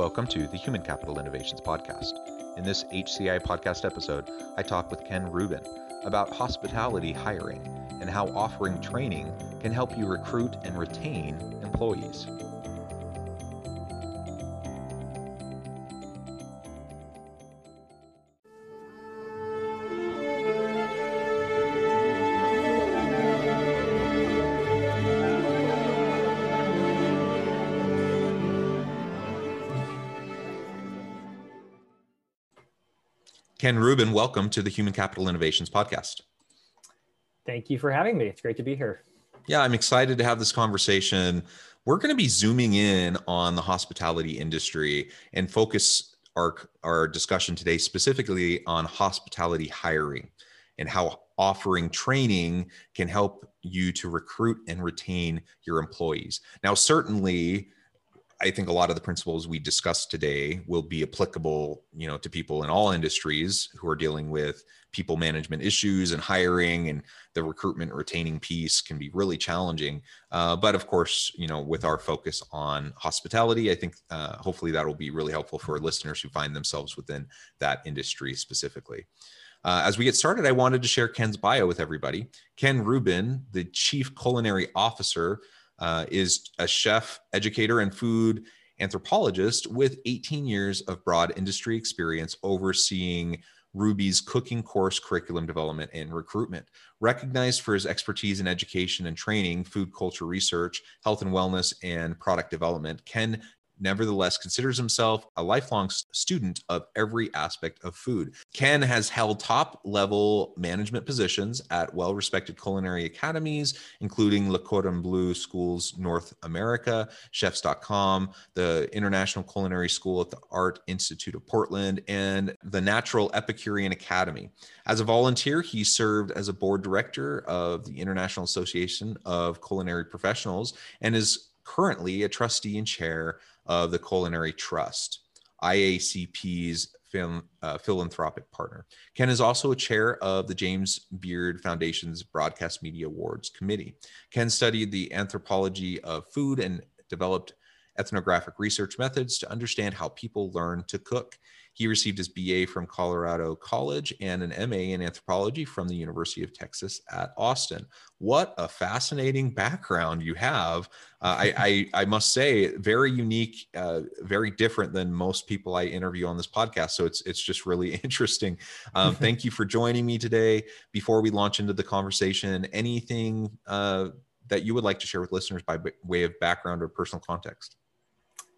Welcome to the Human Capital Innovations Podcast. In this HCI podcast episode, I talk with Ken Rubin about hospitality hiring and how offering training can help you recruit and retain employees. Ken Rubin, welcome to the Human Capital Innovations Podcast. Thank you for having me. It's great to be here. Yeah, I'm excited to have this conversation. We're going to be zooming in on the hospitality industry and focus our, our discussion today specifically on hospitality hiring and how offering training can help you to recruit and retain your employees. Now, certainly, I think a lot of the principles we discussed today will be applicable, you know, to people in all industries who are dealing with people management issues and hiring and the recruitment retaining piece can be really challenging. Uh, but of course, you know, with our focus on hospitality, I think uh, hopefully that will be really helpful for listeners who find themselves within that industry specifically. Uh, as we get started, I wanted to share Ken's bio with everybody. Ken Rubin, the Chief Culinary Officer uh, is a chef, educator, and food anthropologist with 18 years of broad industry experience overseeing Rouxbe's cooking course curriculum development and recruitment. Recognized for his expertise in education and training, food culture research, health and wellness, and product development, Ken nevertheless considers himself a lifelong student of every aspect of food. Ken has held top level management positions at well respected culinary academies, including Le Cordon Bleu Schools North America, Chefs.com, the International Culinary School at the Art Institute of Portland, and the Natural Epicurean Academy. As a volunteer, he served as a board director of the International Association of Culinary Professionals and is currently a trustee and chair of the Culinary Trust, IACP's uh, philanthropic partner. Ken is also a chair of the James Beard Foundation's Broadcast Media Awards Committee. Ken studied the anthropology of food and developed ethnographic research methods to understand how people learn to cook. He received his BA from Colorado College and an MA in anthropology from the University of Texas at Austin. What a fascinating background you have. Uh, I, I, I, must say, very unique, uh, very different than most people I interview on this podcast. So it's it's just really interesting. Um, thank you for joining me today. Before we launch into the conversation, anything uh, that you would like to share with listeners by way of background or personal context?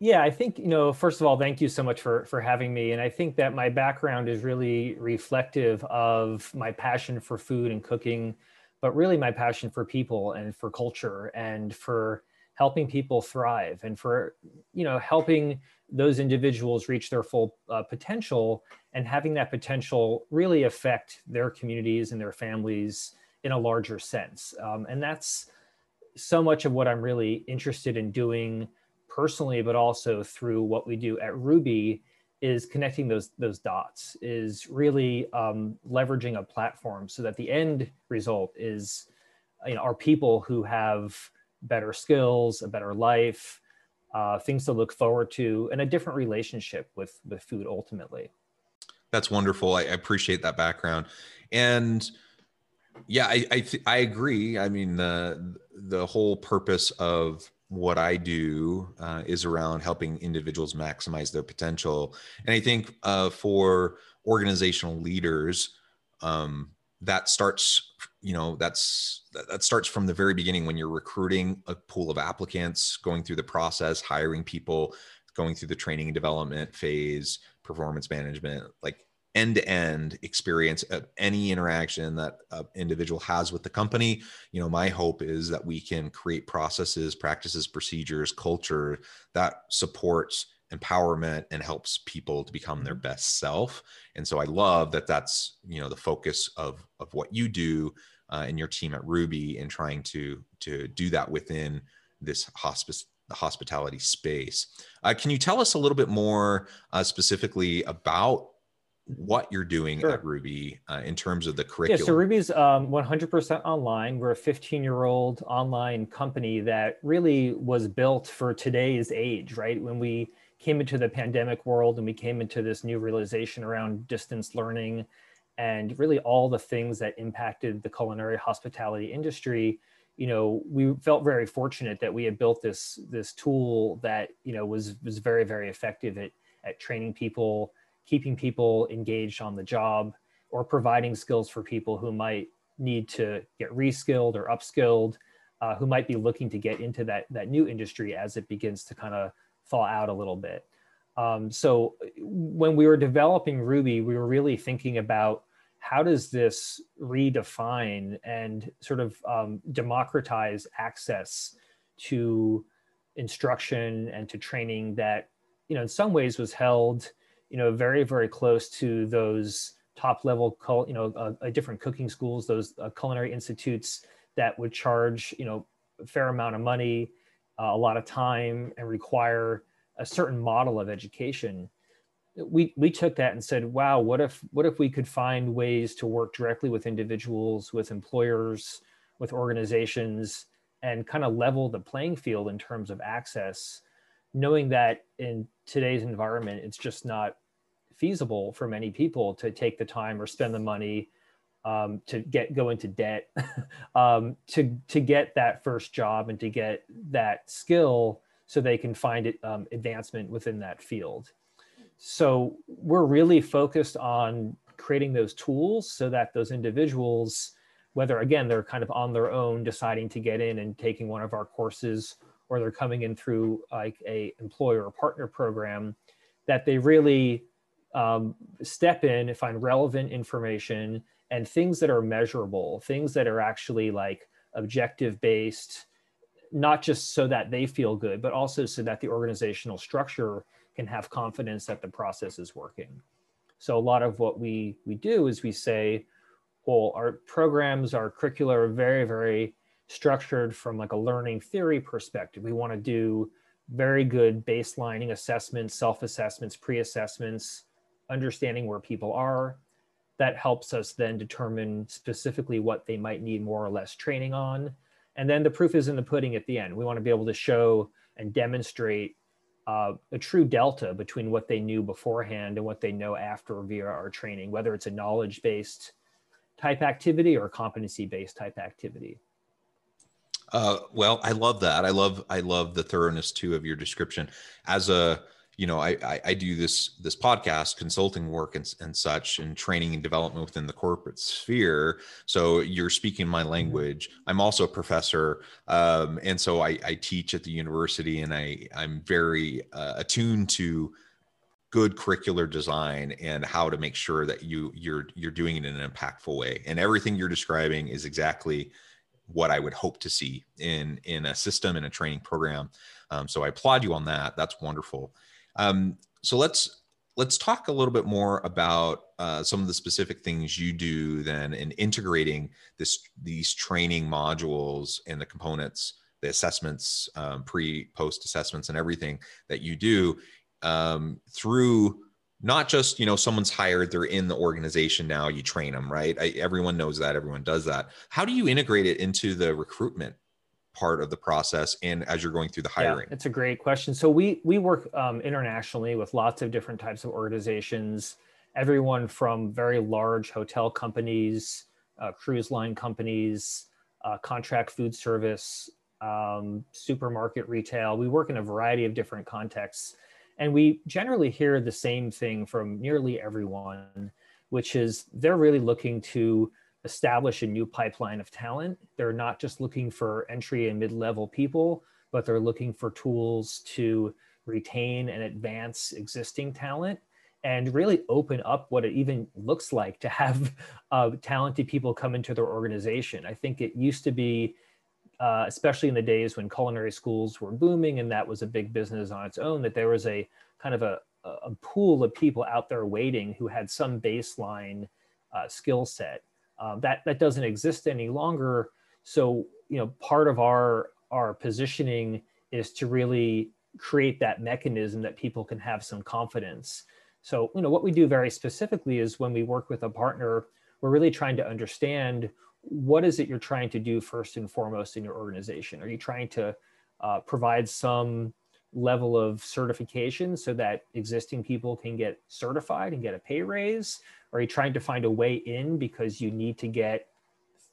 Yeah, I think, you know, first of all, thank you so much for for having me. And I think that my background is really reflective of my passion for food and cooking, but really my passion for people and for culture and for helping people thrive and for, you know, helping those individuals reach their full uh, potential and having that potential really affect their communities and their families in a larger sense. Um, and that's so much of what I'm really interested in doing personally, but also through what we do at Rouxbe is connecting those those dots is really um, leveraging a platform so that the end result is you know are people who have better skills a better life uh, things to look forward to and a different relationship with with food ultimately. That's wonderful. I, I appreciate that background. And yeah i I, th- I agree. I mean the the whole purpose of what I do uh, is around helping individuals maximize their potential. And I think uh, for organizational leaders, um, that starts, you know, that's that, that starts from the very beginning when you're recruiting a pool of applicants, going through the process, hiring people, going through the training and development phase, performance management. Like end-to-end experience of any interaction that an individual has with the company. You know my hope is that we can create processes practices procedures culture that supports empowerment and helps people to become their mm-hmm. best self. And so i love that that's you know the focus of of what you do uh, and your team at Rouxbe in trying to to do that within this hospice the hospitality space. Uh, can you tell us a little bit more uh, specifically about what you're doing sure. at Rouxbe uh, in terms of the curriculum. Yeah, so Rouxbe's um, 100% online. We're a 15 year old online company that really was built for today's age, right? When we came into the pandemic world and we came into this new realization around distance learning and really all the things that impacted the culinary hospitality industry you know we felt very fortunate that we had built this this tool that you know was was very very effective at at training people keeping people engaged on the job or providing skills for people who might need to get reskilled or upskilled uh, who might be looking to get into that that new industry as it begins to kind of thaw out a little bit. Um, so when we were developing Rouxbe, we were really thinking about how does this redefine and sort of um, democratize access to instruction and to training that, you know, in some ways was held, you know, very, very close to those top level, you know, uh, different cooking schools, those uh, culinary institutes that would charge, you know, a fair amount of money uh, a lot of time and require a certain model of education. We we took that and said wow what if what if we could find ways to work directly with individuals with employers with organizations and kind of level the playing field in terms of access knowing that in today's environment it's just not feasible for many people to take the time or spend the money um, to get go into debt um, to to get that first job and to get that skill so they can find it, um, advancement within that field. So we're really focused on creating those tools so that those individuals, whether again they're kind of on their own deciding to get in and taking one of our courses, or they're coming in through like a employer or partner program, that they really um, step in, find relevant information, and things that are measurable, things that are actually like objective based, not just so that they feel good, but also so that the organizational structure can have confidence that the process is working. So a lot of what we we do is we say, well, our programs, our curricula are very, very structured from like a learning theory perspective. We want to do very good baselining assessments, self-assessments, pre-assessments, understanding where people are, that helps us then determine specifically what they might need more or less training on. And then the proof is in the pudding at the end. We want to be able to show and demonstrate uh, a true delta between what they knew beforehand and what they know after via our training, whether it's a knowledge based type activity or competency based type activity. Uh, well, I love that. I love I love the thoroughness too of your description. As a you know, I, I, I do this this podcast, consulting work and, and such, and training and development within the corporate sphere. So you're speaking my mm-hmm. language. I'm also a professor, um, and so I, I teach at the university, and I I'm very uh, attuned to good curricular design and how to make sure that you you're you're doing it in an impactful way. And everything you're describing is exactly what I would hope to see in in a system in a training program. Um, so I applaud you on that. That's wonderful. Um, so let's let's talk a little bit more about uh, some of the specific things you do then in integrating this these training modules and the components the assessments um, pre post assessments and everything that you do um, through not just you know someone's hired they're in the organization now you train them right? I, everyone knows that everyone does that. How do you integrate it into the recruitment part of the process and as you're going through the hiring? Yeah, it's a great question. So we we work um, internationally with lots of different types of organizations, everyone from very large hotel companies, uh, cruise line companies, uh, contract food service, um, supermarket retail. We work in a variety of different contexts, and we generally hear the same thing from nearly everyone, which is they're really looking to establish a new pipeline of talent. They're not just looking for entry and mid-level people, but they're looking for tools to retain and advance existing talent and really open up what it even looks like to have uh, talented people come into their organization. I think it used to be, uh, especially in the days when culinary schools were booming and that was a big business on its own, that there was a kind of a, a pool of people out there waiting who had some baseline uh, skill set. Um, that that doesn't exist any longer. So you know, part of our our positioning is to really create that mechanism that people can have some confidence. So, you know, what we do very specifically is when we work with a partner, we're really trying to understand what is it you're trying to do first and foremost in your organization. Are you trying to uh, provide some level of certification so that existing people can get certified and get a pay raise? Are you trying to find a way in because you need to get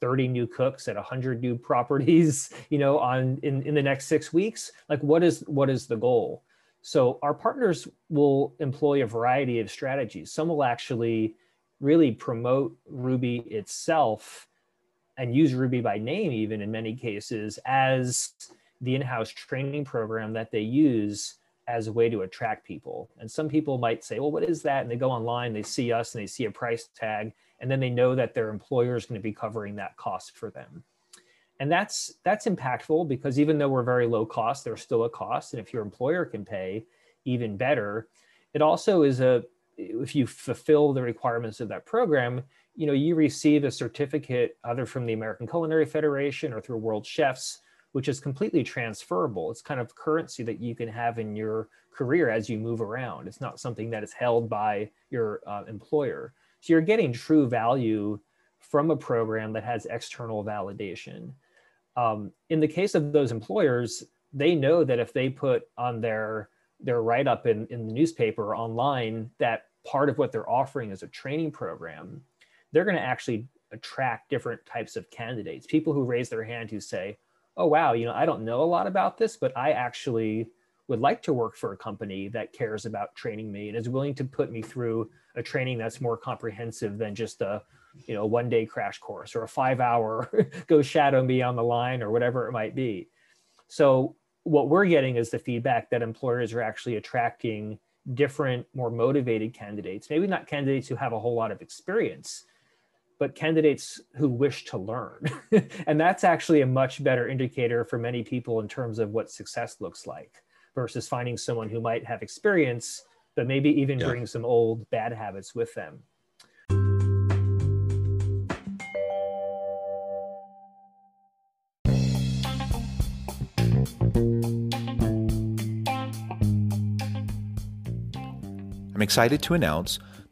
30 new cooks at 100 new properties you know on in, in the next six weeks? Like what is what is the goal? So our partners will employ a variety of strategies. Some will actually really promote Rouxbe itself and use Rouxbe by name even in many cases as the in-house training program that they use as a way to attract people. And some people might say well what is that? And they go online they see us and they see a price tag and then they know that their employer is going to be covering that cost for them. And that's that's impactful because even though we're very low cost there's still a cost. And if your employer can pay even better. It also is a if you fulfill the requirements of that program you know you receive a certificate either from the american culinary federation or through world chefs which is completely transferable it's kind of currency that you can have in your career as you move around it's not something that is held by your uh, employer so you're getting true value from a program that has external validation. Um, in the case of those employers, they know that if they put on their their write up in, in the newspaper or online that part of what they're offering is a training program, they're going to actually attract different types of candidates. People who raise their hand who say, "Oh wow, you know, I don't know a lot about this, but I actually would like to work for a company that cares about training me and is willing to put me through a training that's more comprehensive than just a you know one day crash course or a five hour go shadow me on the line or whatever it might be. So what we're getting is the feedback that employers are actually attracting different more motivated candidates maybe not candidates who have a whole lot of experience but candidates who wish to learn and that's actually a much better indicator for many people in terms of what success looks like versus finding someone who might have experience, but maybe even yeah. bring some old bad habits with them. I'm excited to announce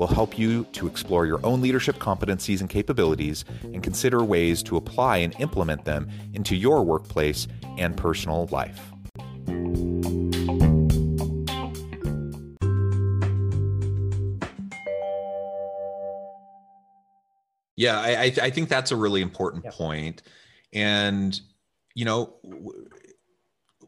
will help you to explore your own leadership competencies and capabilities and consider ways to apply and implement them into your workplace and personal life. Yeah, I, I think that's a really important yep. point. And, you know,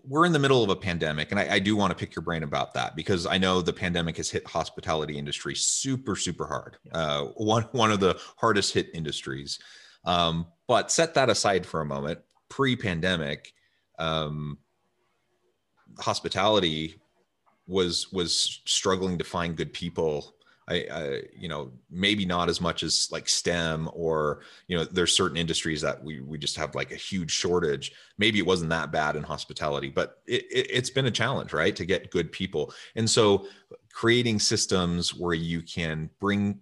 we're in the middle of a pandemic and I, I, do want to pick your brain about that because i know the pandemic has hit hospitality industry super super hard uh, one, one of the hardest hit industries. Um, but set that aside for a moment. Pre-pandemic um, hospitality was was struggling to find good people I, I, you know maybe not as much as like STEM or you know there's certain industries that we we just have like a huge shortage. Maybe it wasn't that bad in hospitality, but it, it, it's been a challenge, right, to get good people. And so creating systems where you can bring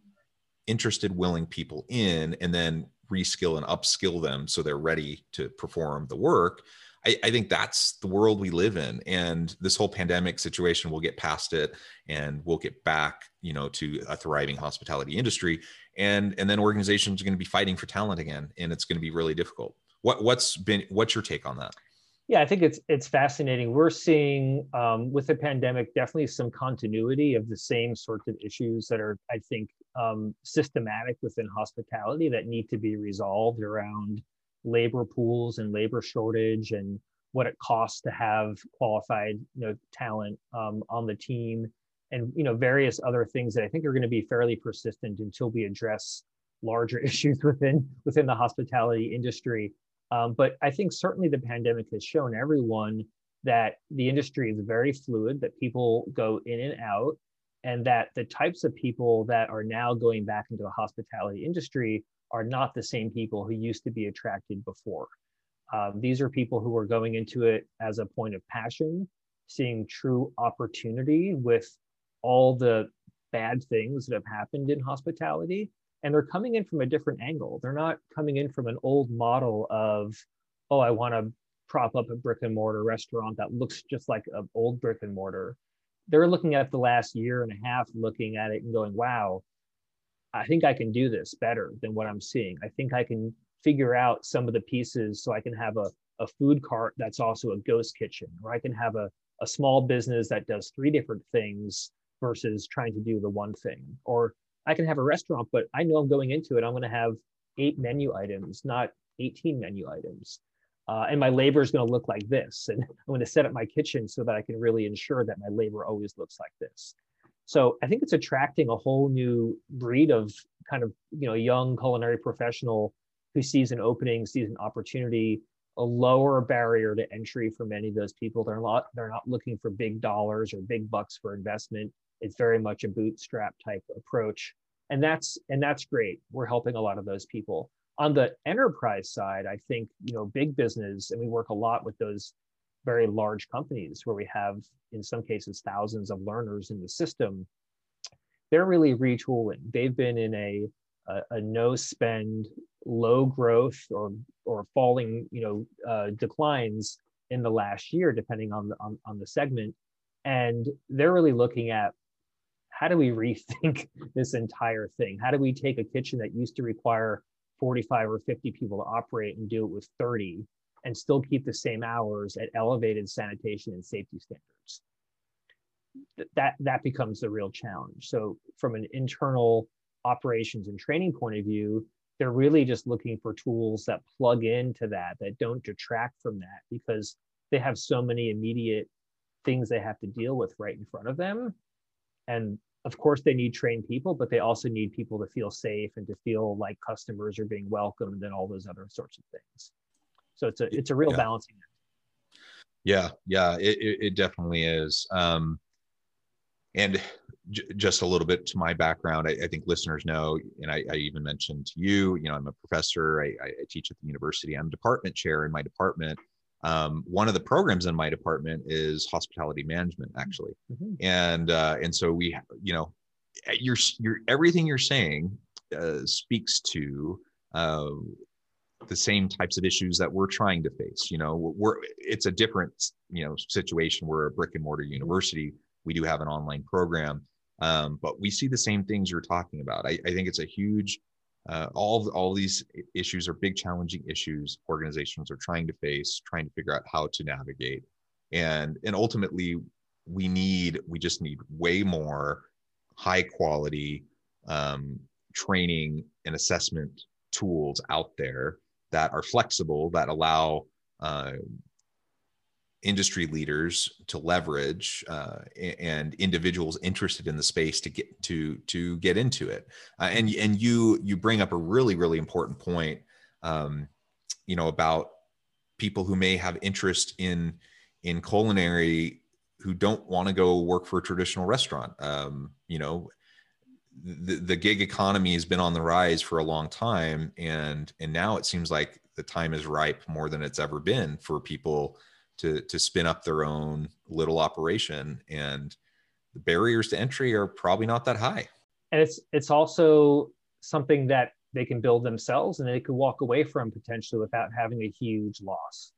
interested willing people in and then reskill and upskill them so they're ready to perform the work I, I, think that's the world we live in and this whole pandemic situation will get past it and we'll get back you know to a thriving hospitality industry and and then organizations are going to be fighting for talent again and it's going to be really difficult what what's been what's your take on that yeah, I think it's it's fascinating. We're seeing um, with the pandemic definitely some continuity of the same sorts of issues that are, I think, um, systematic within hospitality that need to be resolved around labor pools and labor shortage and what it costs to have qualified you know talent um, on the team and you know various other things that I think are going to be fairly persistent until we address larger issues within within the hospitality industry. Um, but I think certainly the pandemic has shown everyone that the industry is very fluid, that people go in and out, and that the types of people that are now going back into the hospitality industry are not the same people who used to be attracted before. Um, these are people who are going into it as a point of passion, seeing true opportunity with all the bad things that have happened in hospitality and they're coming in from a different angle. They're not coming in from an old model of, oh, I want to prop up a brick and mortar restaurant that looks just like an old brick and mortar. They're looking at the last year and a half, looking at it and going, wow, I think I can do this better than what I'm seeing. I think I can figure out some of the pieces so I can have a, a food cart that's also a ghost kitchen, or I can have a, a small business that does three different things versus trying to do the one thing. Or I can have a restaurant, but I know I'm going into it. I'm going to have eight menu items, not 18 menu items. Uh, and my labor is going to look like this. And I'm going to set up my kitchen so that I can really ensure that my labor always looks like this. So I think it's attracting a whole new breed of kind of you know young culinary professional who sees an opening, sees an opportunity, a lower barrier to entry for many of those people. They're not they're not looking for big dollars or big bucks for investment. It's very much a bootstrap type approach. And that's and that's great. We're helping a lot of those people. On the enterprise side, I think, you know, big business, and we work a lot with those very large companies where we have in some cases thousands of learners in the system. They're really retooling. They've been in a a, a no spend, low growth or or falling, you know, uh, declines in the last year, depending on the on, on the segment. And they're really looking at how do we rethink this entire thing? How do we take a kitchen that used to require 45 or 50 people to operate and do it with 30 and still keep the same hours at elevated sanitation and safety standards? That, that becomes the real challenge. So, from an internal operations and training point of view, they're really just looking for tools that plug into that, that don't detract from that, because they have so many immediate things they have to deal with right in front of them. And of course they need trained people but they also need people to feel safe and to feel like customers are being welcomed and all those other sorts of things so it's a it's a real yeah. balancing act. Yeah yeah it, it definitely is. Um and j- just a little bit to my background I, I think listeners know and I, I, even mentioned to you you know i'm a professor. I, I teach at the university. I'm department chair in my department. Um, one of the programs in my department is hospitality management actually. Mm-hmm. and uh, and so we you know you're, you're everything you're saying uh, speaks to uh, the same types of issues that we're trying to face you know we're it's a different you know situation. We're a brick and mortar university. We do have an online program um, but we see the same things you're talking about. I, I think it's a huge uh, all all these issues are big challenging issues organizations are trying to face trying to figure out how to navigate. And and ultimately we need we just need way more high quality um, training and assessment tools out there that are flexible that allow uh, industry leaders to leverage uh, and individuals interested in the space to get to to get into it. Uh, and and you you bring up a really really important point um, you know about people who may have interest in in culinary who don't want to go work for a traditional restaurant. Um, you know the, gig economy has been on the rise for a long time. And and now it seems like the time is ripe more than it's ever been for people to to spin up their own little operation. And the barriers to entry are probably not that high. And it's it's also something that they can build themselves and they could walk away from potentially without having a huge loss,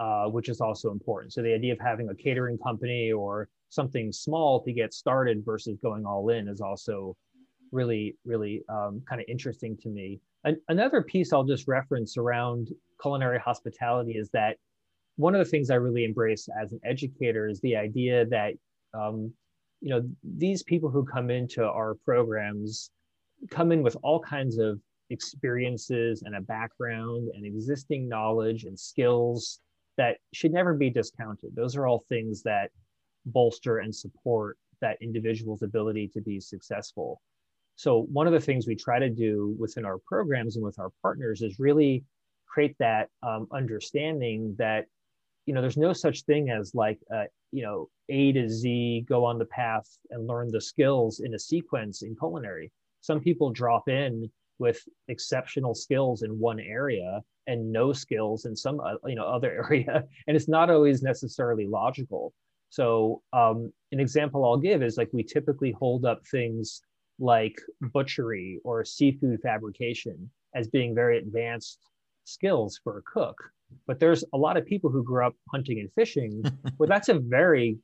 uh, which is also important. So the idea of having a catering company or something small to get started versus going all in is also really, really um, kind of interesting to me. And another piece I'll just reference around culinary hospitality is that one of the things I really embrace as an educator is the idea that um, you know these people who come into our programs come in with all kinds of experiences and a background and existing knowledge and skills that should never be discounted. Those are all things that bolster and support that individual's ability to be successful. So, one of the things we try to do within our programs and with our partners is really create that um, understanding that you know there's no such thing as like uh, you know a to z go on the path and learn the skills in a sequence in culinary some people drop in with exceptional skills in one area and no skills in some uh, you know other area. And it's not always necessarily logical. So um, an example i'll give is like we typically hold up things like butchery or seafood fabrication as being very advanced skills for a cook. But there's a lot of people who grew up hunting and fishing well that's a very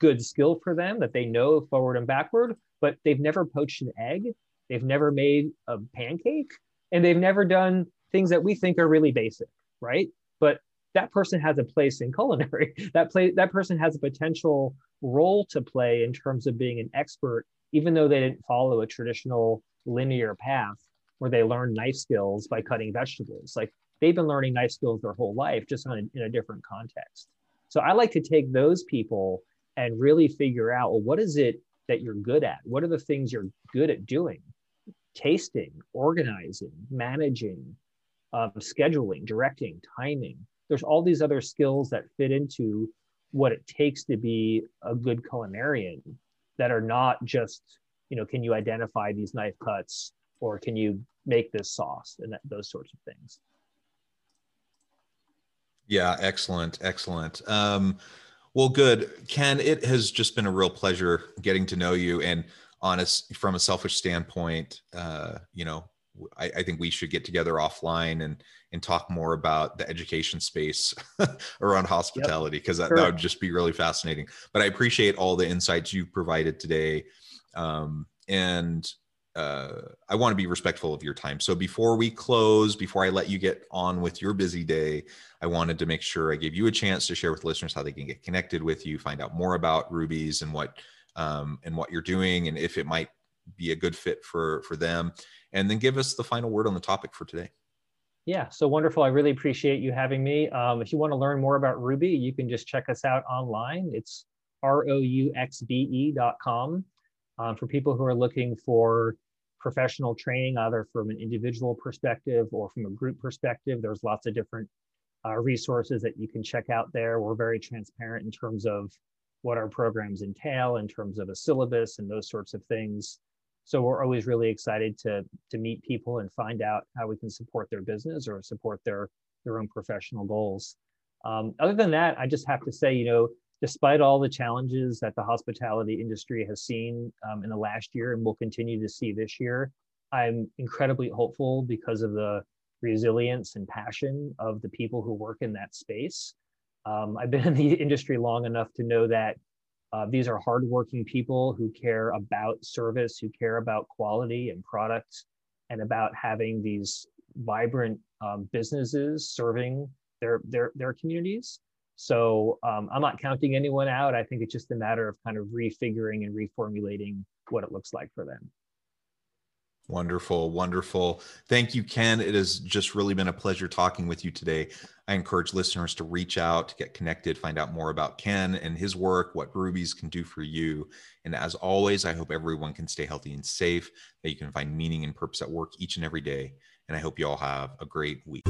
good skill for them that they know forward and backward but they've never poached an egg They've never made a pancake and they've never done things that we think are really basic, right? But that person has a place in culinary. that play that person has a potential role to play in terms of being an expert, even though they didn't follow a traditional linear path where they learn knife skills by cutting vegetables. Like they've been learning knife skills their whole life, just a, in a different context. So I like to take those people and really figure out well, what is it that you're good at? What are the things you're good at doing? Tasting, organizing, managing, um, scheduling, directing, timing. There's all these other skills that fit into what it takes to be a good culinarian that are not just, you know, can you identify these knife cuts or can you make this sauce and that, those sorts of things. Yeah, excellent, excellent. Um, well, good, Ken. It has just been a real pleasure getting to know you, and honest from a selfish standpoint uh, you know I, I, think we should get together offline and and talk more about the education space around hospitality because yep. that, sure. that would just be really fascinating but i appreciate all the insights you've provided today um, and uh, i want to be respectful of your time so before we close before i let you get on with your busy day i wanted to make sure i gave you a chance to share with listeners how they can get connected with you find out more about Rouxbe's and what um, and what you're doing and if it might be a good fit for for them. And then give us the final word on the topic for today. Yeah so wonderful. I really appreciate you having me. Um, if you want to learn more about Rouxbe you can just check us out online. It's rouxbe.com um, for people who are looking for professional training either from an individual perspective or from a group perspective there's lots of different uh, resources that you can check out there. We're very transparent in terms of what our programs entail in terms of a syllabus and those sorts of things. So we're always really excited to to meet people and find out how we can support their business or support their their own professional goals. Um, other than that, I just have to say, you know, despite all the challenges that the hospitality industry has seen um, in the last year and will continue to see this year, I'm incredibly hopeful because of the resilience and passion of the people who work in that space. Um, I've been in the industry long enough to know that uh, these are hardworking people who care about service, who care about quality and products, and about having these vibrant um, businesses serving their their their communities. So um, I'm not counting anyone out. I think it's just a matter of kind of refiguring and reformulating what it looks like for them. Wonderful, wonderful. Thank you, Ken. It has just really been a pleasure talking with you today. I encourage listeners to reach out, to get connected, find out more about Ken and his work, what Rouxbe's can do for you. And as always, I hope everyone can stay healthy and safe, that you can find meaning and purpose at work each and every day. And I hope you all have a great week.